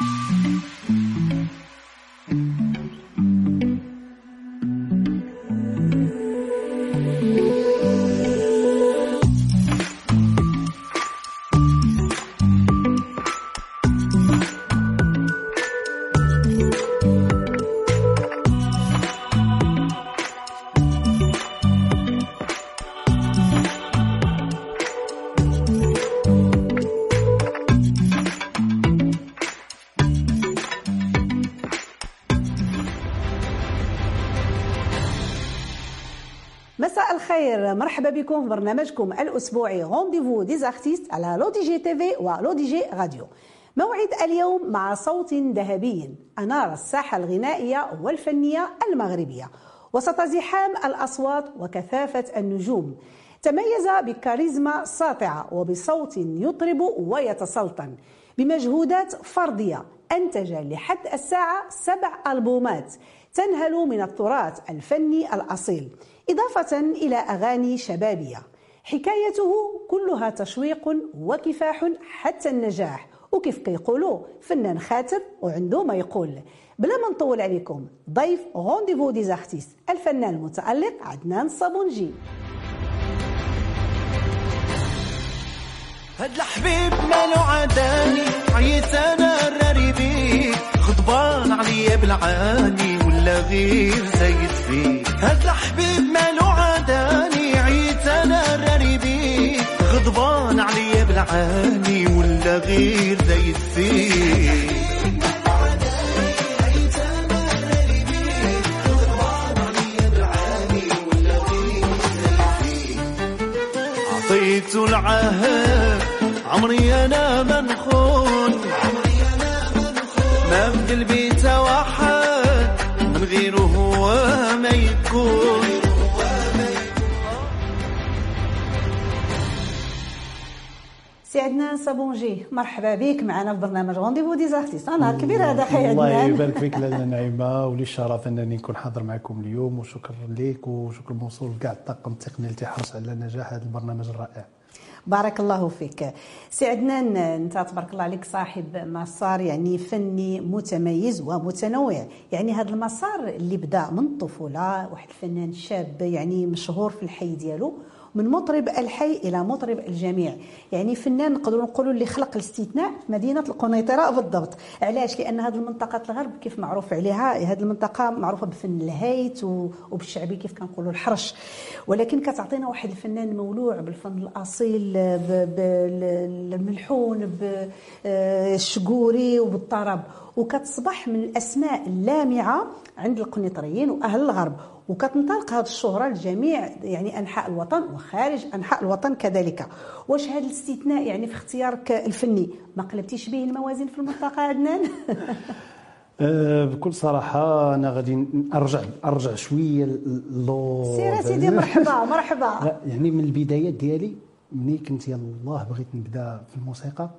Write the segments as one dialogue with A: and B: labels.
A: Mm-hmm. بكم في برنامجكم الأسبوعي rendez-vous des artistes على لو دي جي تي في ولو دي جي راديو موعد اليوم مع صوت ذهبي أنار الساحة الغنائية والفنية المغربية. وسط زحام الأصوات وكثافة النجوم تميز بكاريزما ساطعة وبصوت يطرب ويتسلطن. بمجهودات فردية أنتج لحد الساعة سبع ألبومات تنهل من التراث الفني الأصيل. إضافة إلى أغاني شبابية. حكايته كلها تشويق وكفاح حتى النجاح. وكيف كيقولوا فنان خاتم وعنده ما يقول. بلا ما نطول عليكم ضيف rendez-vous des artistes الفنان المتألق عدنان الصابونجي
B: هاد الحبيب مالو عداني عييت أنا راري بيه. غضبان عليا بالعاني. ولا غير زايد فيه. هاد الحبيب مالو عداني عييت أنا راري بيه. غضبان عليا بالعاني ولا غير زايد فيه. عطيته العهد عمري أنا ما نخون. ما في
A: قلبي عدنان صابونجي مرحبا بك. معنا في برنامج rendez-vous des artistes نهار كبير هذا
C: الله
A: عدنان.
C: يبارك فيك لاله نعيمة ولي الشرف أنني نكون حاضر معكم اليوم وشكرا لك وشكر موصول لكاع الطاقم التقني اللي تيحرص على نجاح هذا البرنامج الرائع.
A: بارك الله فيك. سي عدنان أنت تبارك الله عليك صاحب مسار يعني فني متميز ومتنوع. يعني هذا المسار اللي بدأ من الطفوله واحد الفنان شاب يعني مشهور في الحي ديالو من مطرب الحي إلى مطرب الجميع. يعني فنان نقدروا نقولوا اللي خلق الاستثناء في مدينة القنيطرة بالضبط. علاش؟ لأن هذه المنطقة الغرب كيف معروف عليها هذه المنطقة معروفة بفن الهيت وبالشعبي كيف كنقولوا الحرش. ولكن كتعطينا واحد الفنان مولوع بالفن الأصيل بالملحون بالشقوري وبالطرب. وكتصبح من الأسماء اللامعة عند القنيطريين وأهل الغرب. وكتنطلق هذه الشهرة لجميع يعني أنحاء الوطن وخارج أنحاء الوطن كذلك. واش هذا الاستثناء يعني في اختيارك الفني؟ ما قلبتيش به الموازين في المنطقة عدنان؟
C: أه بكل صراحة أنا غادي ارجع أرجع شوية لو
A: سير سيدي مرحبا مرحبا.
C: لا يعني من البدايات ديالي ملي كنت يلاه بغيت نبدأ في الموسيقى.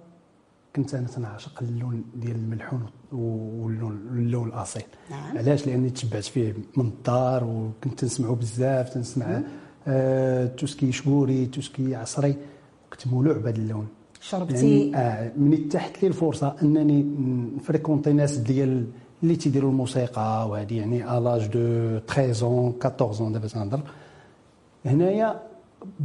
C: كنت أنا تنعشق اللون ديال الملحون واللون اللون الأصيل.
A: نعم.
C: علاش؟ لأني تشبعت فيه من الدار وكنت تنسمعو بزاف تنسمع آه توسكي شبوري توسكي عصري كنت مولوع بهذا اللون.
A: شربتي
C: يعني آه من اتاحت لي الفرصة أنني ن fréquenter ناس ديال اللي تيديروا الموسيقى وهذه يعني ال âge de 13 14 دابا تنهضر. هنايا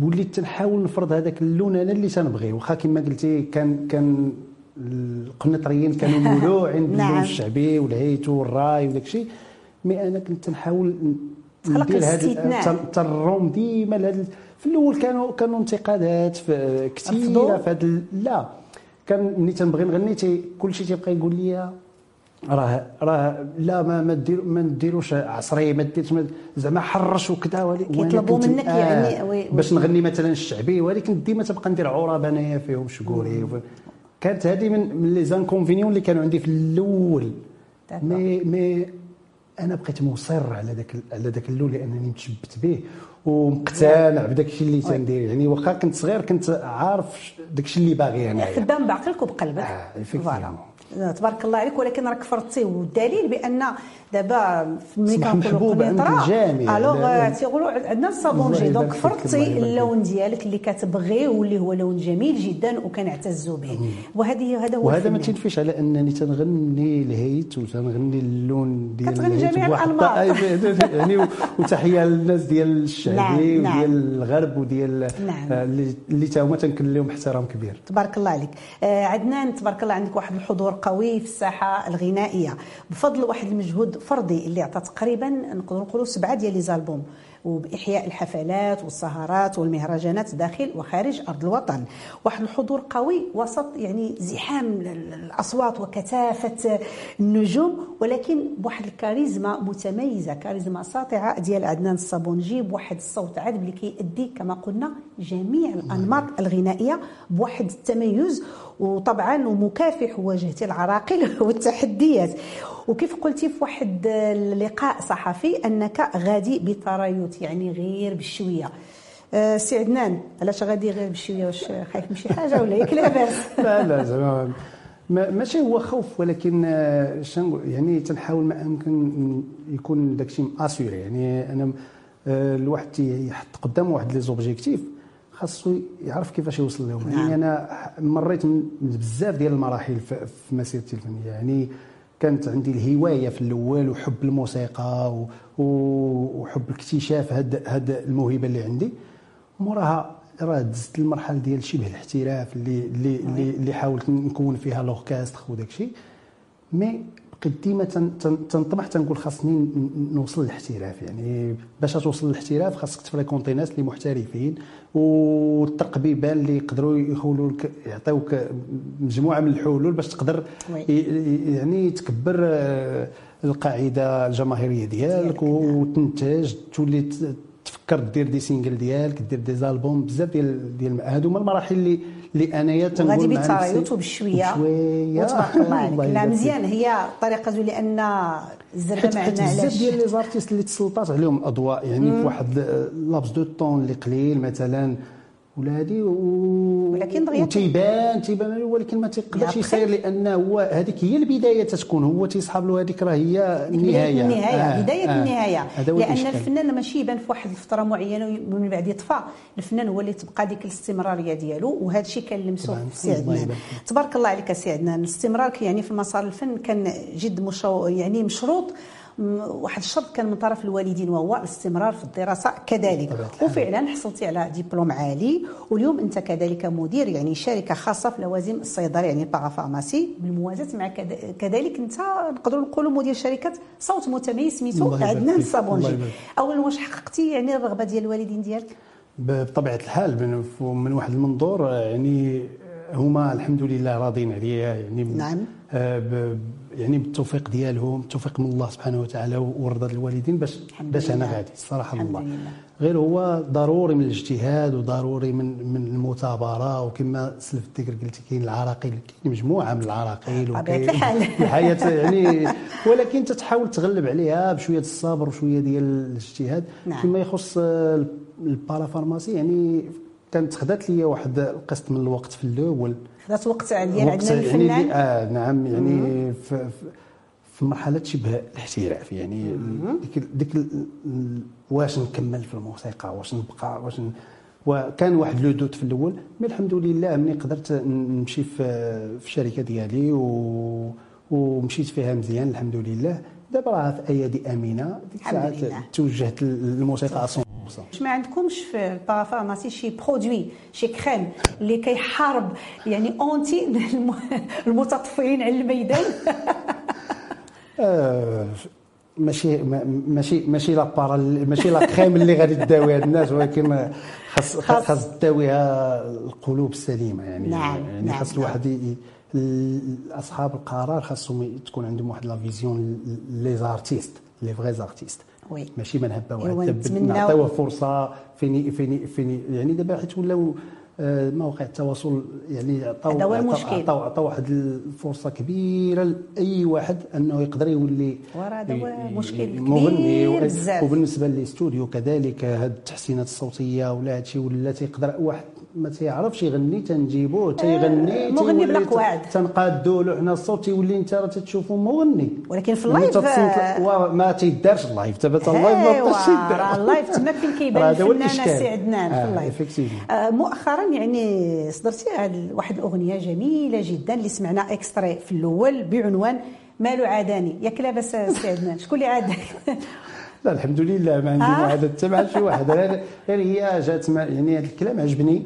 C: وليت تنحاول نفرض هذاك اللون أنا اللي تنبغي. واخا كما قلتي كان كان القنيطريين كانوا مولوعين باللون
A: نعم.
C: الشعبي والهيت والراي وداك الشيء mais أنا كنت تنحاول
A: تخلق
C: ندير. تن- تنروم ديما في الأول كانوا كانوا انتقادات؟ كثيرة في هذا لا كان ملي تنبغي نغني كلشي تيبقى يقول لي راه راه لا ما ما دير ما ديروش عصري ما ديرش ما- زعما حرش وكذا ولكن
A: كيطلبوا منك يعني وي-
C: باش
A: وي-
C: نغني مثلا الشعبي ولكن ديما تبقى ندير عرب انايا فيهم شكوري كانت هذه من les inconvénients اللي كانوا عندي في
A: الأول.
C: مي مي أنا بقيت مصر على ذاك على ذاك اللون لأنني متشبث به. ومقتنع بداك الشيء اللي تندير. يعني واخا كنت صغير كنت عارف داك الشيء اللي باغي أنا
A: خدام بعقلك وبقلبك.
C: آه،.
A: voilà تبارك الله عليك ولكن راك فرضتي والدليل بأن دابا ملي كنقولوا
C: الجميع.
A: الوغ تيقولوا عندنا الصابونجي
C: donc
A: فرضتي اللون ديالك اللي كتبغيه واللي هو لون جميل جدا وكنعتزوا به وهذه هذا هو
C: وهذا ما. تنفيش على أنني تنغني الهيت وتنغني اللون ديال
A: كتغني جميع
C: بواحد
A: الأنماط.
C: الط- يعني و- وتحية للناس ديال الشعبي
A: نعم، نعم.
C: وديال الغرب وديال
A: نعم.
C: آه، اللي اللي تا هما تنكن لهم احترام كبير
A: تبارك الله عليك آه عدنان تبارك الله عندك واحد الحضور قوي في الساحة الغنائية. بفضل واحد المجهود فردي اللي عطى تقريبا نقدروا نقولوا سبعة ديال لي زالبوم. وبإحياء الحفلات والسهرات والمهرجانات داخل وخارج أرض الوطن. واحد الحضور قوي وسط يعني زحام ال- ال- الأصوات وكثافة النجوم ولكن بواحد الكاريزما متميزة كاريزما ساطعة ديال عدنان الصابونجي بواحد الصوت عذب اللي كيأدي كما قلنا جميع الأنماط الغنائية بواحد التميز وطبعا ومكافح وواجهتي العراقيل والتحديات. وكيف قلتي في واحد اللقاء صحفي أنك غادي بتريث يعني غير بشويه آه، سي عدنان علاش غادي غير بشويه واش خايف من شي حاجة ولا ياك لاباس؟
C: لا لا زعما ما- ماشي هو خوف ولكن آه، يعني تنحاول ما امكن يكون داكشي assuré يعني أنا آه، الواحد تيحط قدامه واحد les objectifs خاصو يعرف كيفاش يوصل لهم.
A: نعم.
C: يعني أنا مريت من بزاف ديال المراحل في مسيرتي الفنية. يعني كانت عندي الهواية في الأول وحب الموسيقى وحب اكتشاف هاد هاد الموهبة اللي عندي. موراها راه دزت المرحله ديال شبه الاحتراف اللي اللي اللي, حاولت نكون فيها l'orchestre وداك الشيء mais بقيت ديما تن- تن- تنطمح تنقول خاصني نوصل للاحتراف يعني باش توصل للاحتراف خاصك ت fréquenter ناس اللي محترفين والطرق بيبان اللي يقدروا يخولوا لك يعطيوك مجموعة من الحلول باش تقدر يعني تكبر آه، القاعدة الجماهيرية ديالك
A: نعم.
C: وتنتج تولي تفكر دير des singles ديالك دير des albums بزاف ديال ديال هادو هما المراحل اللي اللي انايا تنقول
A: بالتريث وبشويه
C: وبشويه
A: وتبارك الله عليك. لا مزيان. هي طريقة لأن الزربه
C: حيت
A: عندنا
C: بزاف
A: علاش.
C: ديال les artistes اللي تسلطات عليهم الاضواء يعني في واحد laps de temps اللي قليل مثلا ولا هادي و...
A: ولكن دغيا
C: وتيبان تيبان ولكن ما تيقدرش يسير لأن هو هذيك هي البداية تتكون هو تيصحاب له هذيك راه هي النهاية
A: النهاية
C: آه،
A: بداية
C: آه. النهاية هو
A: لأن
C: الإشكال.
A: الفنان ماشي يبان في واحد الفترة معينة ومن بعد يطفى الفنان هو اللي تبقى ديك الاستمرارية ديالو وهذا الشيء كنلمسوه
C: طبعاً.
A: في سي عدنان. تبارك الله عليك سي عدنان الاستمرار يعني في مسار الفن كان جد مشو يعني مشروط واحد الشرط كان من طرف الوالدين وهو الاستمرار في الدراسة كذلك. وفعلا حصلتي على دبلوم عالي واليوم أنت كذلك مدير يعني شركة خاصة في لوازم الصيدلة يعني parapharmacie بالموازاة مع كذ- كذلك أنت نقدروا نقولوا مدير شركة صوت متميز سميتو عدنان
C: يبارك.
A: اولا واش حققتي يعني الرغبة ديال الوالدين ديالك
C: بطبيعة الحال من من واحد المنظور يعني هما الحمد لله راضين عليا يعني
A: نعم.
C: آه، يعني بالتوفيق ديالهم التوفيق من الله سبحانه وتعالى ورضا الوالدين باش باش
A: أنا.
C: غادي الصراحه
A: الحمد
C: الله
A: لله.
C: غير هو ضروري من الاجتهاد وضروري من من المثابرة وكما سلف الذكر قلتي كاين العراقيل كاين مجموعة من العراقيل وكاين-. الحياة يعني ولكن تتحاول تغلب عليها بشوية الصبر وشويه ديال الاجتهاد
A: نعم.
C: فيما يخص ال parapharmacie يعني كانت خدات لي واحد القسط من الوقت في الأول
A: خدات وقت ديال
C: وقت
A: عدنان
C: يعني
A: الفنان.
C: اللي- آه نعم يعني في, مرحلة شبه الاحتراف يعني ديك ديك واش نكمل في الموسيقى؟ واش نبقى؟ واش ن... وكان واحد le doute في الأول mais الحمد لله ملي قدرت نمشي في في الشركة ديالي و... ومشيت فيها مزيان الحمد لله. دابا راه في أيادي امينه ديك الساعات. توجهت للموسيقى 100%
A: واش ما عندكمش في ال parapharmacie شي produit شي كريم اللي كيحارب يعني anti الم- المتطفلين على الميدان
C: ماشي ما- ماشي ماشي la para ماشي la crème اللي غادي تداويها الناس ولكن خاص
A: خاص-
C: تداويها القلوب السليمه يعني
A: نعم،
C: يعني خاص. الواحد اصحاب القرار خاصهم تكون عندهم واحد la vision les artistes les vrais artistes
A: oui.
C: ماشي ما واحد
A: نتمناو-
C: نعطيوه فرصة fini fini fini يعني دابا حيت ولاو آه، مواقع التواصل يعني عطاو
A: هذا هو
C: عطاو-
A: المشكل.
C: عطاو عطاو واحد الفرصة كبيرة لأي واحد أنه يقدر يولي
A: وراه هذا هو مشكل
C: مغني
A: بزاف.
C: وبالنسبة للاستوديو كذلك هاد التحسينات الصوتية ولا هادشي ولا تيقدر واحد
D: ما تيعرفش يغني تنجيبوه تيغني
A: آه، مغني
D: تيولي
A: بلا قواعد.
D: تنقادوا له حنا الصوت تيولي انت راه تتشوفو مغني
A: ولكن في
D: ال
A: live،
D: تتصنت-
A: آه،
D: ما تيدارش ال live تبت ال live
A: ما
D: بقاش يدار
A: راه ال live تما فين كيبان الفنان. سي عدنان في
D: آه،
A: ال
D: live.
A: آه، مؤخرا يعني صدرتي واحد الأغنية جميلة جدا اللي سمعنا extrait في الأول بعنوان مالو عاداني ياك لاباس سي عدنان شكون اللي عادك
D: لا الحمد لله ما عندي
A: آه.
D: عاد حتى مع شي واحد. غير هي جات يعني هذا الكلام عجبني.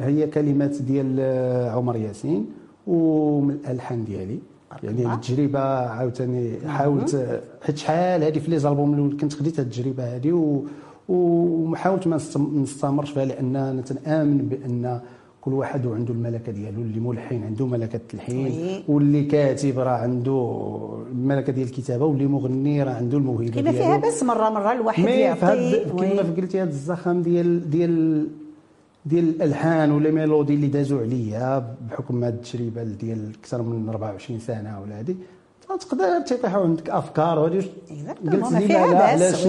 D: هي كلمات ديال آه، عمر ياسين ومن الألحان ديالي. يعني التجربة عاوتاني حاولت آه، حيت شحال هذه في لي زالبوم الأول كنت خديت هذه التجربة هذه و وما حاولت ما نستم- نستمرش فيها لأن أنا تنآمن بأن كل واحد وعنده الملكة ديالو اللي ملحن عنده
A: ملكة.
D: التلحين واللي كاتب راه عنده الملكة ديال الكتابة واللي مغني راه عنده
A: الموهبة
D: ديالو
A: فيها بس مرة مرة الواحد يعطي.
D: كما قلتي هاد الزخم ديال ديال ديال الألحان ولا mélodies اللي دازوا عليا بحكم هاد التجربه ديال أكثر من 24 سنة ولا هادي تقدر تيطيحوا عندك أفكار
A: Exactement.
D: قلت لي علاش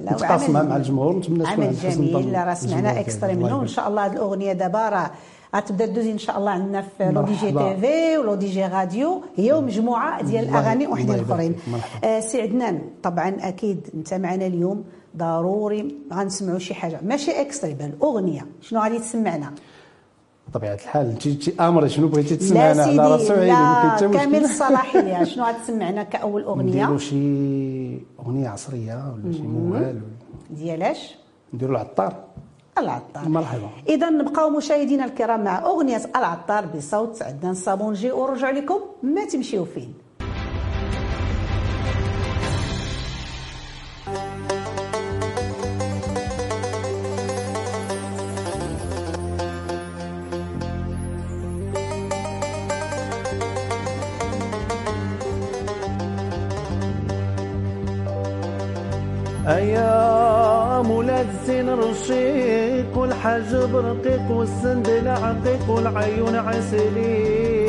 D: نتقاسمها مع الجمهور ونتمنى تكون
A: عمل جميل راه سمعنا. منه.
D: الله
A: وان شاء الله هذه الأغنية دابا راه غتبدأ diffusée إن شاء الله عندنا في
D: le
A: DJ. TV و le DJ radio. هي ومجموعه ديال الاغاني وحدين اخرين. آه سي عدنان طبعا أكيد انت معنا اليوم. ضروري. غنسمعوا شي حاجة. ماشي extrait بل اغنيه شنو غادي تسمعنا؟
D: بطبيعة الحال انت انت امري شنو بغيتي تسمعنا على راسو
A: سيدي
D: عيني
A: لا
D: ما كاين
A: كامل الصلاحيه شنو غتسمعنا كأول أغنية؟
D: نديرو شي أغنية عصرية ولا شي موال
A: ديالاش؟
D: نديرو العطار.
A: العطار.
D: مرحبا.
A: إذا نبقاو مشاهدينا الكرام مع أغنية العطار بصوت عدنان الصابونجي ونرجع لكم ما تمشيو فين.
C: الزين رشيق والحجب رقيق والسندل عقيق والعيون عسلية.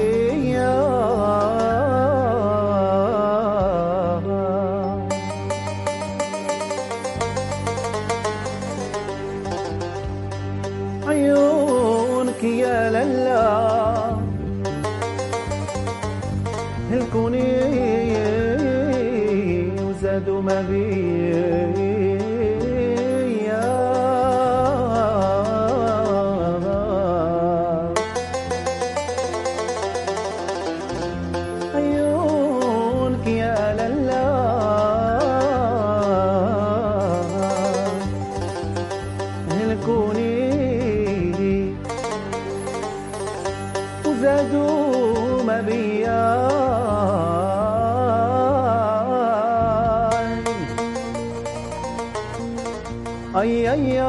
C: وزادوا ما بيا. أي اي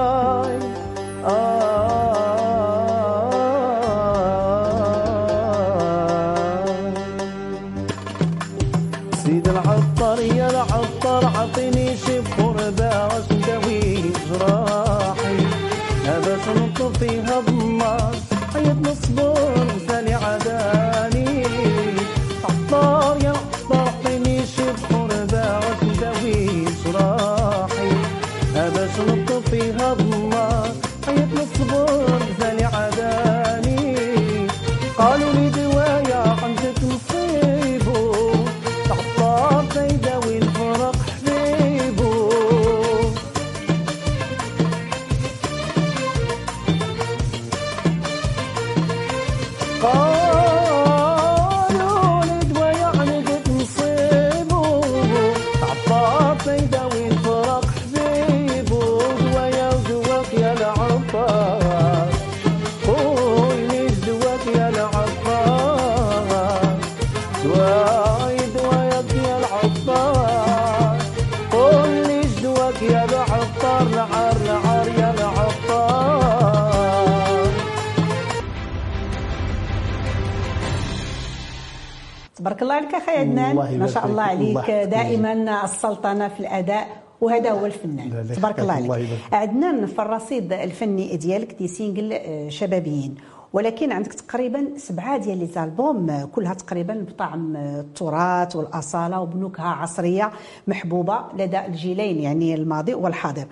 A: شاء الله.
D: الله
A: عليك
D: يحفظك.
A: دائما السلطنة في الأداء وهذا هو الفنان تبارك الله
D: الله
A: عليك. عدنان في الرصيد الفني ديالك دي سينجل آه، شبابيين ولكن عندك تقريبا سبعة ديال لي زالبوم آه، كلها تقريبا بطعم آه، التراث والأصالة وبنكهه عصرية محبوبة لدى الجيلين يعني الماضي والحاضر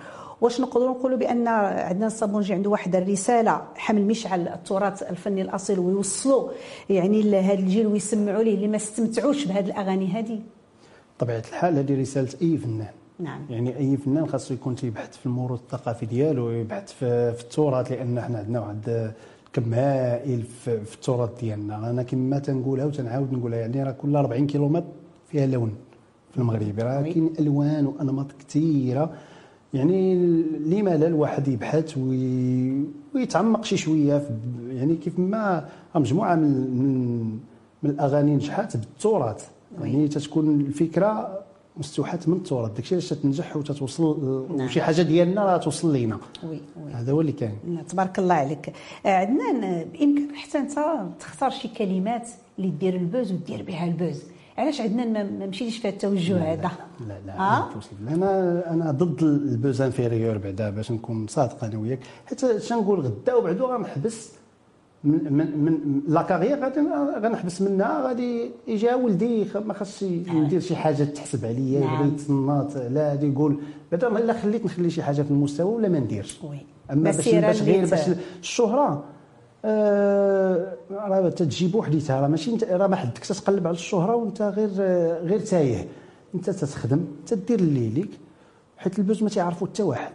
A: واش نقدروا نقولوا بأن عندنا الصابونجي عنده واحد الرسالة حمل مشعل التراث الفني الأصيل ويوصلوا يعني لهذا الجيل ويسمعوا ليه اللي ما استمتعوش بهذه الأغاني هذه.
C: بطبيعه الحال هذه رسالة أي فنان.
A: نعم.
C: يعني أي فنان خاصو يكون تيبحث في الموروث الثقافي ديالو يبحث في, في التراث لأن حنا عندنا واحد كم هائل في, التراث ديالنا. أنا كما تنقولها وتنعاود نقولها يعني راه كل 40 كيلومتر فيها لون في المغرب. راه. كاين الوان وانماط كثيرة. يعني لما لا الواحد يبحث وي... ويتعمق شي شوية في يعني كيف ما مجموعة من من, من الأغاني نجحات بالتراث. يعني تتكون الفكرة مستوحاة من التراث. داكشي علاش تتنجح وتتوصل
A: نعم.
C: وشي حاجة ديالنا راه توصل لينا.
A: oui oui.
C: هذا هو اللي كاين.
A: لا، تبارك الله عليك. آه، عدنان آه، بإمكانك حتى أنت تختار شي كلمات اللي دير ال buzz ودير بها ال buzz. علاش عدنان ما مشيتيش في التوجه هذا
C: لا لا
A: آه؟
C: ما توصل. أنا أنا ضد ال buzz inférieur بعدا باش نكون صادق أنا وياك حيت شنقول غدا وبعدو غنحبس من من من لا كارير غادي غنحبس منها غادي يجي ولدي ما خاصش ندير شي حاجة تحسب عليا
A: نعم.
C: يبغي يتصنت لا غادي يقول بعدا إلا خليت نخلي شي حاجة في المستوى ولا ما نديرش
A: وي
C: أما باش باش غير باش الشهرة آه، راه تتجي بوحديتها راه ماشي انت راه ما حدك تتقلب على الشهرة وانت غير آه، غير تايه. انت تتخدم تدير اللي ليك حيت ال buzz ما تيعرفو حتى واحد.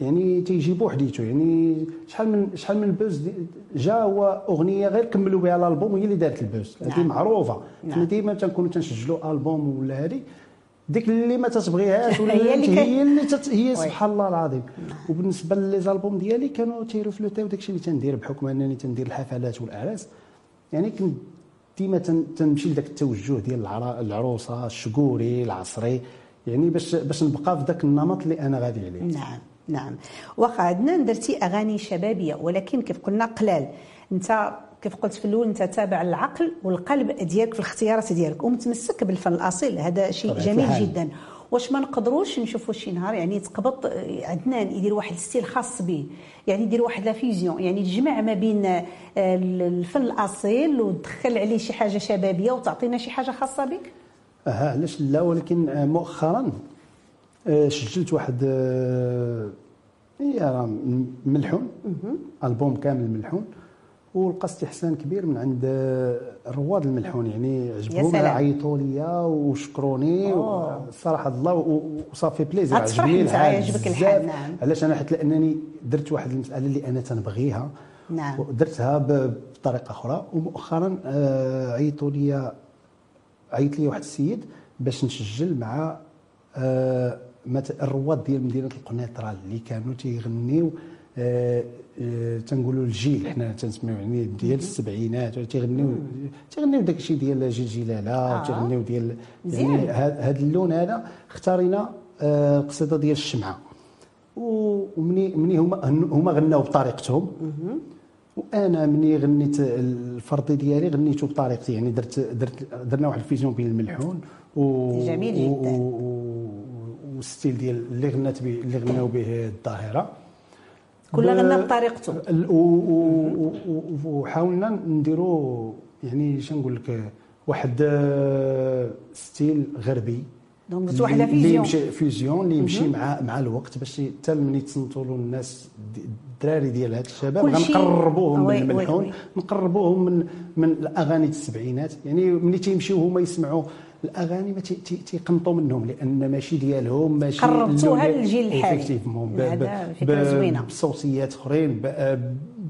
C: يعني تيجي بوحديته يعني شحال من شحال من buzz دي- جا هو أغنية غير كملوا بها الألبوم وهي اللي دارت ال buzz. هذه
A: نعم.
C: معروفة.
A: نعم.
C: حنا ديما تنكونوا تنسجلوا ألبوم ولا هذه. ديك اللي ما تتبغيهاش ولا
A: هي اللي.
C: هي اللي تت... هي. سبحان الله العظيم. وبالنسبة لي les albums ديالي كانوا تي reflétiو داكشي اللي تندير بحكم أنني تندير الحفلات والاعراس يعني كنت ديما تن... تنمشي لذاك التوجه ديال العرا... العروسة الشكوري العصري. يعني باش باش نبقى في ذاك النمط اللي أنا غادي عليه.
A: نعم نعم. واخا عدنان درتي أغاني شبابية ولكن كيف قلنا قلال. أنت كيف قلت في الأول أنت تابع العقل والقلب ديالك في الاختيارات ديالك ومتمسك بالفن الأصيل. هذا شيء جميل
C: الحال.
A: جدا. واش ما نقدروش نشوفوا شي نهار يعني تقبط عدنان يدير واحد ال style خاص به يعني يدير واحد la vision يعني تجمع ما بين آه، الفن الأصيل وتدخل عليه شي حاجة شبابية وتعطينا شي حاجة خاصة بك؟
C: آه علاش لا؟ ولكن آه، مؤخرا آه، سجلت واحد م- ملحون. ألبوم كامل ملحون. ولقى استحسان كبير من عند رواد الملحون يعني عجبهم. عيطوا ليا وشكروني. صراحة الله وصافي بليزير عجبني الحال
A: يعجبك. الحال، نعم.
C: علاش أنا حيت لأنني درت واحد المسألة اللي أنا تنبغيها
A: نعم.
C: ودرتها بطريقة أخرى ومؤخرا آه، عيطوا لي عيط لي واحد السيد باش نسجل مع آه، الرواد ديال مدينة القنيطرة اللي كانوا تيغنيو آه، تنقولوا الجيل حنا تنسميو يعني ديال السبعينات تيغنيو تيغنيو داك الشيء ديال جيل جيلالة
A: آه.
C: تيغنيو ديال. يعني هذا اللون هذا اختارينا آه، القصيده ديال الشمعة ومني مني هما هما غناو بطريقتهم وأنا مني غنيت الفرد ديالي غنيته بطريقتي يعني درت درت درنا واحد ال fusion بين الملحون و
A: جميل
C: و-
A: جداً.
C: وال style ديال اللي غنات به اللي غناو به الظاهرة
A: كل غنى بطريقته.
C: وحاولنا نديروا يعني شنقول لك واحد آه، style غربي
A: donc واحد la
C: اللي
A: fusion.
C: يمشي fusion اللي يمشي مع مع الوقت باش حتى ملي له الناس الدراري ديال هاد الشباب غنقربوهم من الملحون. نقربوهم من من الأغاني السبعينات يعني ملي تيمشيو هما يسمعوا الأغاني ما تي- تي- تيقنطوا منهم لأن ماشي ديالهم ماشي
A: قربتوها للجيل الحالي. زوينة.
C: بصوتيات أخرين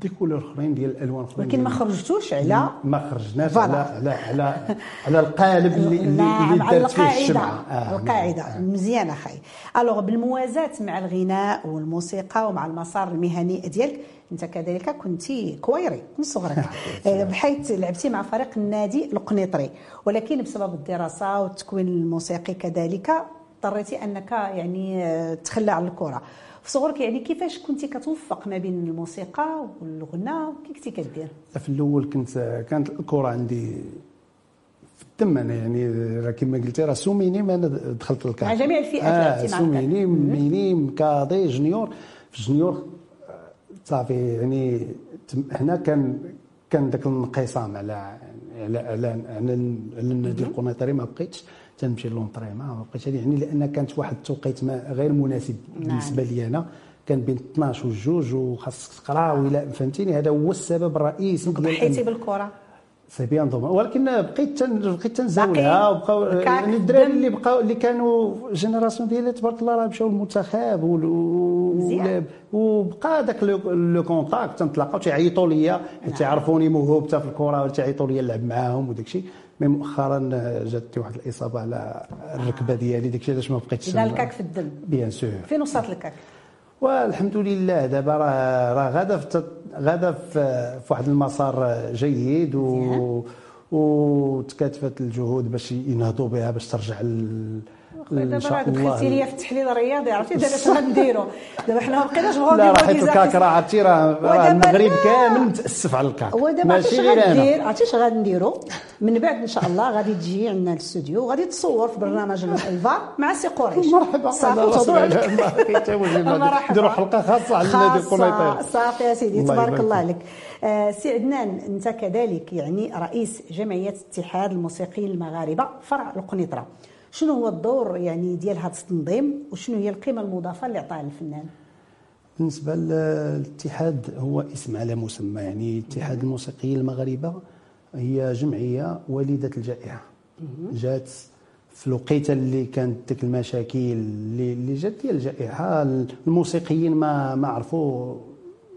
C: ب des couleurs اخرين ديال الالوان اخرين
A: ولكن ما خرجتوش على
C: ما خرجناش. على على على على القالب اللي اللي, دارت فيه الشمعة. آه،
A: القاعدة.
C: نعم.
A: مزيان أخي الوغ بالموازاة مع الغناء والموسيقى ومع المسار المهني ديالك انت كذلك كنت كويري من صغرك. آه، بحيث لعبتي مع فريق النادي القنيطري. ولكن بسبب الدراسة والتكوين الموسيقي كذلك اضطريتي أنك يعني آه، تخلى على الكرة. في صغرك يعني كيفاش كنتي كتوفق ما بين الموسيقى والغناء كي كنتي كدير؟
C: في الأول كنت كانت الكرة عندي في الدم أنا يعني راه كما قلتي راه semi-mini ما أنا دخلت الكاك
A: مع جميع الفئات
C: آه semi-mini minime cadet junior. في junior آه، صافي يعني هنا كان كان ذاك الانقسام على على على على, النادي القنيطري ما بقيتش تنمشي l'entraînement بقيت هذه يعني لأن كانت واحد التوقيت ما غير مناسب
A: نعم.
C: بالنسبة لي أنا. كان بين 12 وجوج وخاصك تقرأ ولا فهمتيني؟ هذا هو السبب الرئيسي. ديال
A: ضحيتي بالكرة.
C: c'est bien dommage ولكن بقيت تن... بقيت تنزاولها
A: باقي.
C: وبقاو يعني الدراري. اللي بقاو اللي كانوا génération ديالي تبارك الله راه مشاو للمنتخب. وبقى داك le contact تنتلاقاو تيعيطوا ليا. حيت تعرفوني موهوب حتى في الكرة تيعيطوا ليا نلعب معاهم وداك الشيء. mais مؤخرا جاتني واحد الإصابة على الركبة ديالي داك الشيء علاش ما بقيتش
A: إذا الكاك في الدم.
C: bien sûr.
A: فين وصلت الكاك؟
C: والحمد لله. دابا راه راه غادا في غادا في واحد المسار جيد و وتكاتفت الجهود باش ينهضوا بها باش ترجع ل...
A: دابا
C: شاء
A: دخلتي ليا في التحليل الرياضي عرفتي؟ دابا اش غنديروا دابا حنا ما بقيناش
C: لا راه حيت الكاك راه عرفتي راه المغرب. كامل متأسف على الكاك
A: ودابا عرفتي غندير؟ عرفتي اش غنديروا من بعد إن شاء الله غادي تجي عندنا للاستوديو وغادي تصور في برنامج الفار مع سي قريش.
C: مرحبا.
A: صافي وتهضروا مرحبا.
C: نديروا حلقة خاصة على النادي. القنيطري
A: صافي يا سيدي تبارك الله. عليك. آه سي عدنان انت كذلك يعني رئيس جمعية اتحاد الموسيقيين المغاربة فرع القنيطرة. شنو هو الدور يعني ديال هذا التنظيم وشنو هي القيمة المضافة اللي عطاها الفنان؟
C: بالنسبة للاتحاد هو اسم على مسمى يعني اتحاد الموسيقيين المغاربه هي جمعية وليدة الجائحة. جات في الوقيتة اللي كانت ديك المشاكل اللي اللي جات ديال الجائحة الموسيقيين ما ما عرفوا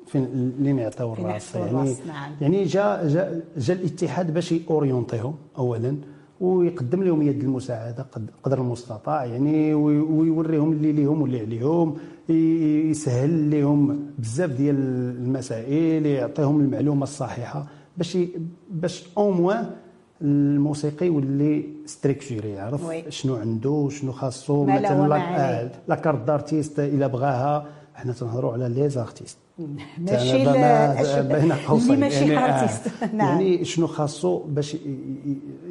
C: فين اللي نعطيو
A: فين
C: الراس. يعني
A: نعم.
C: يعني جا جا جا الاتحاد باش يورينتيهم اولا. ويقدم لهم يد المساعدة قد- قدر المستطاع يعني وي- ويوريهم اللي ليهم واللي عليهم يسهل لهم بزاف ديال المسائل يعطيهم المعلومة الصحيحة باش باش au moins الموسيقي يولي structuré يعرف. شنو عنده شنو خاصو مثلا
A: وما
C: لا-
A: عليه.
C: آه، d'artiste إلا بغاها حنا تنهضروا على les artistes
A: ماشي
C: بين قوسين.
A: ماشي
C: يعني, آه،
A: artiste نعم.
C: يعني شنو خاصو باش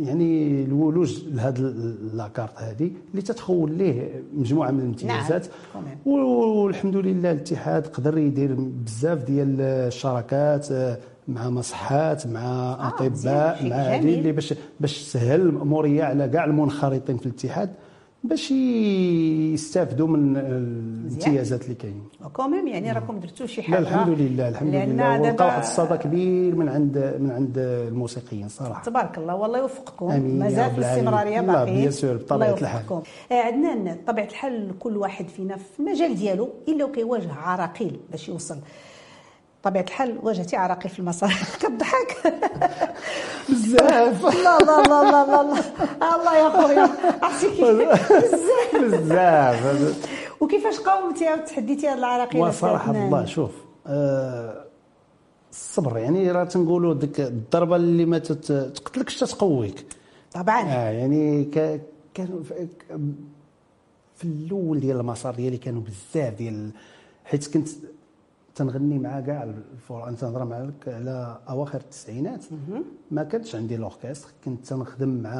C: يعني الولوج لهاد ال- لاكارت هذه اللي تتخول ليه مجموعة من الامتيازات.
A: نعم.
C: والحمد لله الاتحاد قدر يدير بزاف ديال الشراكات آه، مع مصحات مع
A: مزيان،
C: أطباء
A: شيء
C: مع. اللي باش باش تسهل الاموريه على كاع المنخرطين في الاتحاد. باش يستافدوا من الامتيازات اللي كاينين.
A: كوميم يعني راكم درتوا شي
C: لا
A: حاجة.
C: الحمد لله الحمد لله ولقى واحد الصدى كبير من عند من عند الموسيقيين صراحة.
A: تبارك الله والله يوفقكم. مازال. الاستمرارية
C: لا،
A: باقي
C: بيان سور، بطبيعة
A: الله
C: الحال.
A: يوفقكم. آه، عدنان بطبيعه الحال كل واحد فينا في المجال ديالو إلا وكيواجه عراقيل باش يوصل. طبيعة الحال واجهتي عراقيل في المسار. كتضحك
C: بزاف.
A: الله الله الله الله الله الله يا خويا عرفتي كيف؟ بزاف.
C: بزاف
A: وكيفاش قاومتي وتحديتي هاد العراقيل
C: وصراحه؟ الله شوف آه، الصبر يعني راه تنقولوا ديك الضربة اللي ما تقتلكش تتقويك.
A: طبعا.
C: آه يعني كانوا في الأول ديال المسار ديالي كانوا بزاف ديال حيت كنت تنغني مع كاع الفور أنا تنهضر معاك على أواخر التسعينات ما كانش عندي لوركستر كنت تنخدم مع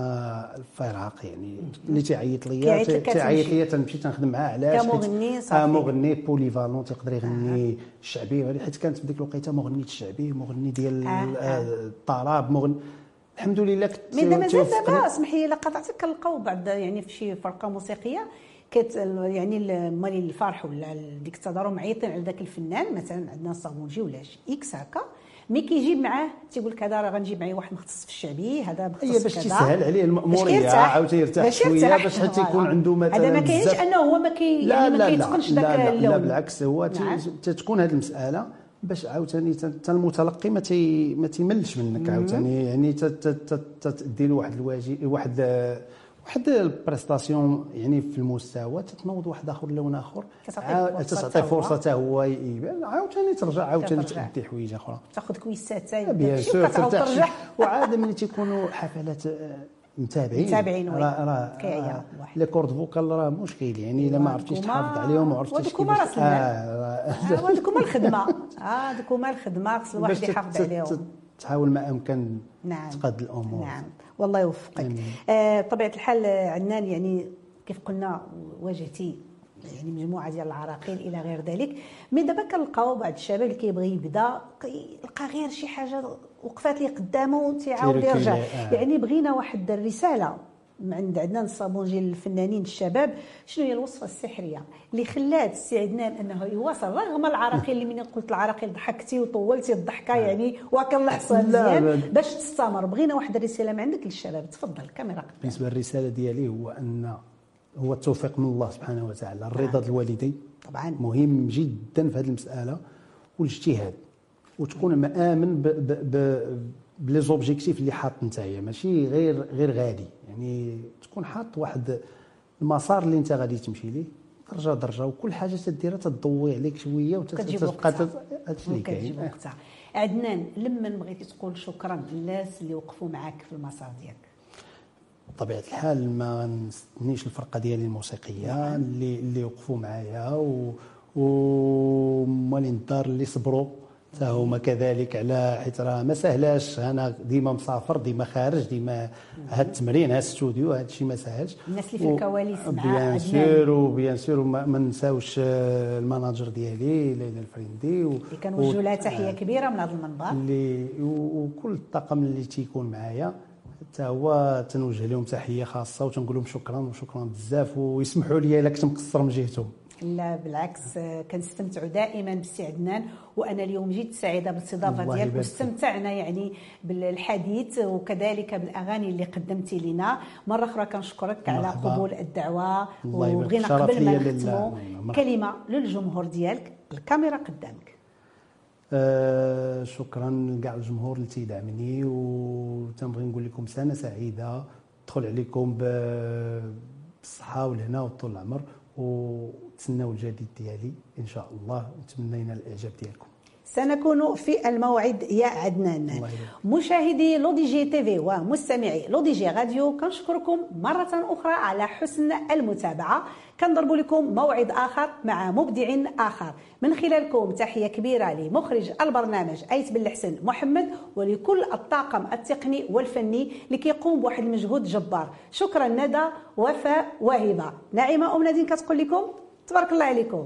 C: الفرق يعني اللي تيعيط ليا تيعيط. ليا تنمشي تنخدم معاه علاش
A: كمغني
C: آه
A: صافي.
C: مغني polyvalent تيقدر يغني الشعبي وهذه حيت كانت في ديك الوقيتة مغني الشعبي مغني ديال
A: آه، آه.
C: آه، مغني الحمد لله كنت
A: mais دابا مازال. دابا اسمح لي الا قطعتك كنلقاو بعض يعني في شي فرقة موسيقية كت يعني مالين الفرح ولا ديك التضارب معيطين على ذاك الفنان مثلا عندنا الصابونجي ولا شي X هكا mais كيجيب معاه تيقول لك هذا راه غنجيب معايا واحد مختص في الشعبي هذا مختص في
C: باش
A: كذا.
C: تسهل عليه
A: باش كيرتاح.
C: عاوتاني يرتاح
A: باش يرتاح.
C: باش حتى. يكون عنده مثلا
A: هذا ما كاينش انه هو ما كي
C: لا
A: يعني ما
C: لا لا
A: كيتقنش
C: لا,
A: ذاك
C: لا, لا
A: اللون
C: بالعكس هو
A: نعم.
C: تتكون هذه المسألة باش عاوتاني تا المتلقي ما تي ما تيملش منك عاوتاني يعني تدي له واحد الواجب واحد واحد ال prestation يعني في المستوى تتنوض واحد آخر لون
A: آخر. هو.
C: فرصة حتى هو يبان. عاوتاني ترجع عاوتاني. تأدي حوايج أخرى
A: تاخذ كويسات تا bien
C: sûr
A: ترجع.
C: وعادة ملي تيكونوا حفلات آه، متابعين.
A: متابعين،.
C: راه راه راه. les cordes vocales راه مشكل يعني. إلا ما عرفتيش تحافظ عليهم وعرفتيش
A: وهادوكما
C: كيفاش-
A: راس المال.
C: آه،
A: آه، هذوك هما الخدمة. آه، هذوك هما الخدمة خص الواحد يحافظ عليهم.
C: تحاول ما امكن
A: نعم.
C: تقاد الأمور.
A: نعم. والله يوفقك. آه طبيعه الحال آه، عدنان يعني كيف قلنا واجهتي يعني مجموعة ديال العراقيل إلى غير ذلك من دابا كنلقاو بعض الشباب اللي كيبغي يبدا كيلقى غير شي حاجة وقفات لي قدامه وتيعاود يرجع
C: آه.
A: يعني بغينا واحد الرسالة عند عدنان الصابونجي الفنانين الشباب شنو هي الوصفة السحرية اللي خلات السي عدنان أنه يواصل رغم العراقيل اللي من قلت العراقيل ضحكتي وطولتي الضحكة يعني واكل الحصان مزيان. باش تستمر. بغينا واحد الرساله من عندك للشباب تفضل الكاميرا. قدام
C: بالنسبة للرسالة ديالي هو أن هو التوفيق من الله سبحانه وتعالى الرضا ديال الوالدين.
A: طبعا.
C: مهم جدا في هذه المسألة والاجتهاد وتكون مآمن ب ب ب بلي زوبجيكتيف اللي حاط نتايا ماشي غير غير غادي. يعني تكون حاط واحد المسار اللي انت غادي تمشي ليه. درجة درجة وكل حاجة تديرها تضوي عليك
A: شوية
C: وتبقى هادشي اللي كاين.
A: وقتها عدنان لما بغيتي تقول شكرا للناس اللي وقفوا معاك في المسار ديالك؟
C: بطبيعة الحال ما نستنيش الفرقة ديالي الموسيقية اللي اللي وقفوا معايا و ومالين الدار اللي صبروا. حتى هما كذلك على حيت راه ما سهلاش. أنا ديما مسافر ديما خارج ديما هاد التمرين هاد الاستوديو هاد الشيء ما سهلش.
A: الناس اللي في الكواليس مع
C: bien.
A: sûr
C: و bien sûr وما ما نساوش آه، ال manager ديالي ليلى الفريندي و-
A: اللي كنوجهوا لها تحية كبيرة من هذا المنبر.
C: اللي وكل الطاقم اللي تيكون معايا. حتى هو تنوجه لهم تحية خاصة وتنقول لهم شكرا وشكرا بزاف ويسمحوا لي إلا كنت مقصر من جهتهم.
A: لا بالعكس كنستمتعوا دائما بالسي عدنان وأنا اليوم جد سعيدة
C: بالاستضافة
A: ديالك. واستمتعنا يعني بالحديث وكذلك بالأغاني اللي قدمتي لنا مرة أخرى كنشكرك على. قبول
C: الدعوة.
A: وبغينا قبل ما. نختموا. كلمة للجمهور ديالك الكاميرا قدامك
C: آه شكرا لكاع الجمهور اللي تيدعمني وتنبغي نقول لكم سنة سعيدة تدخل عليكم بالصحة والهنا وطول العمر وتسناو الجديد ديالي إن شاء الله وتمنينا الإعجاب ديالكم.
A: سنكون في الموعد يا عدنان. مشاهدي L'ODJ TV ومستمعي L'ODJ Radio كنشكركم مرة أخرى على حسن المتابعة. كنضرب لكم موعد آخر مع مبدع آخر. من خلالكم تحية كبيرة لمخرج البرنامج أيت بن الحسن محمد ولكل الطاقم التقني والفني اللي كيقوم بواحد المجهود جبار. شكرا ندى وفاء وهبة نعيمة أم نادين كتقول لكم تبارك الله عليكم.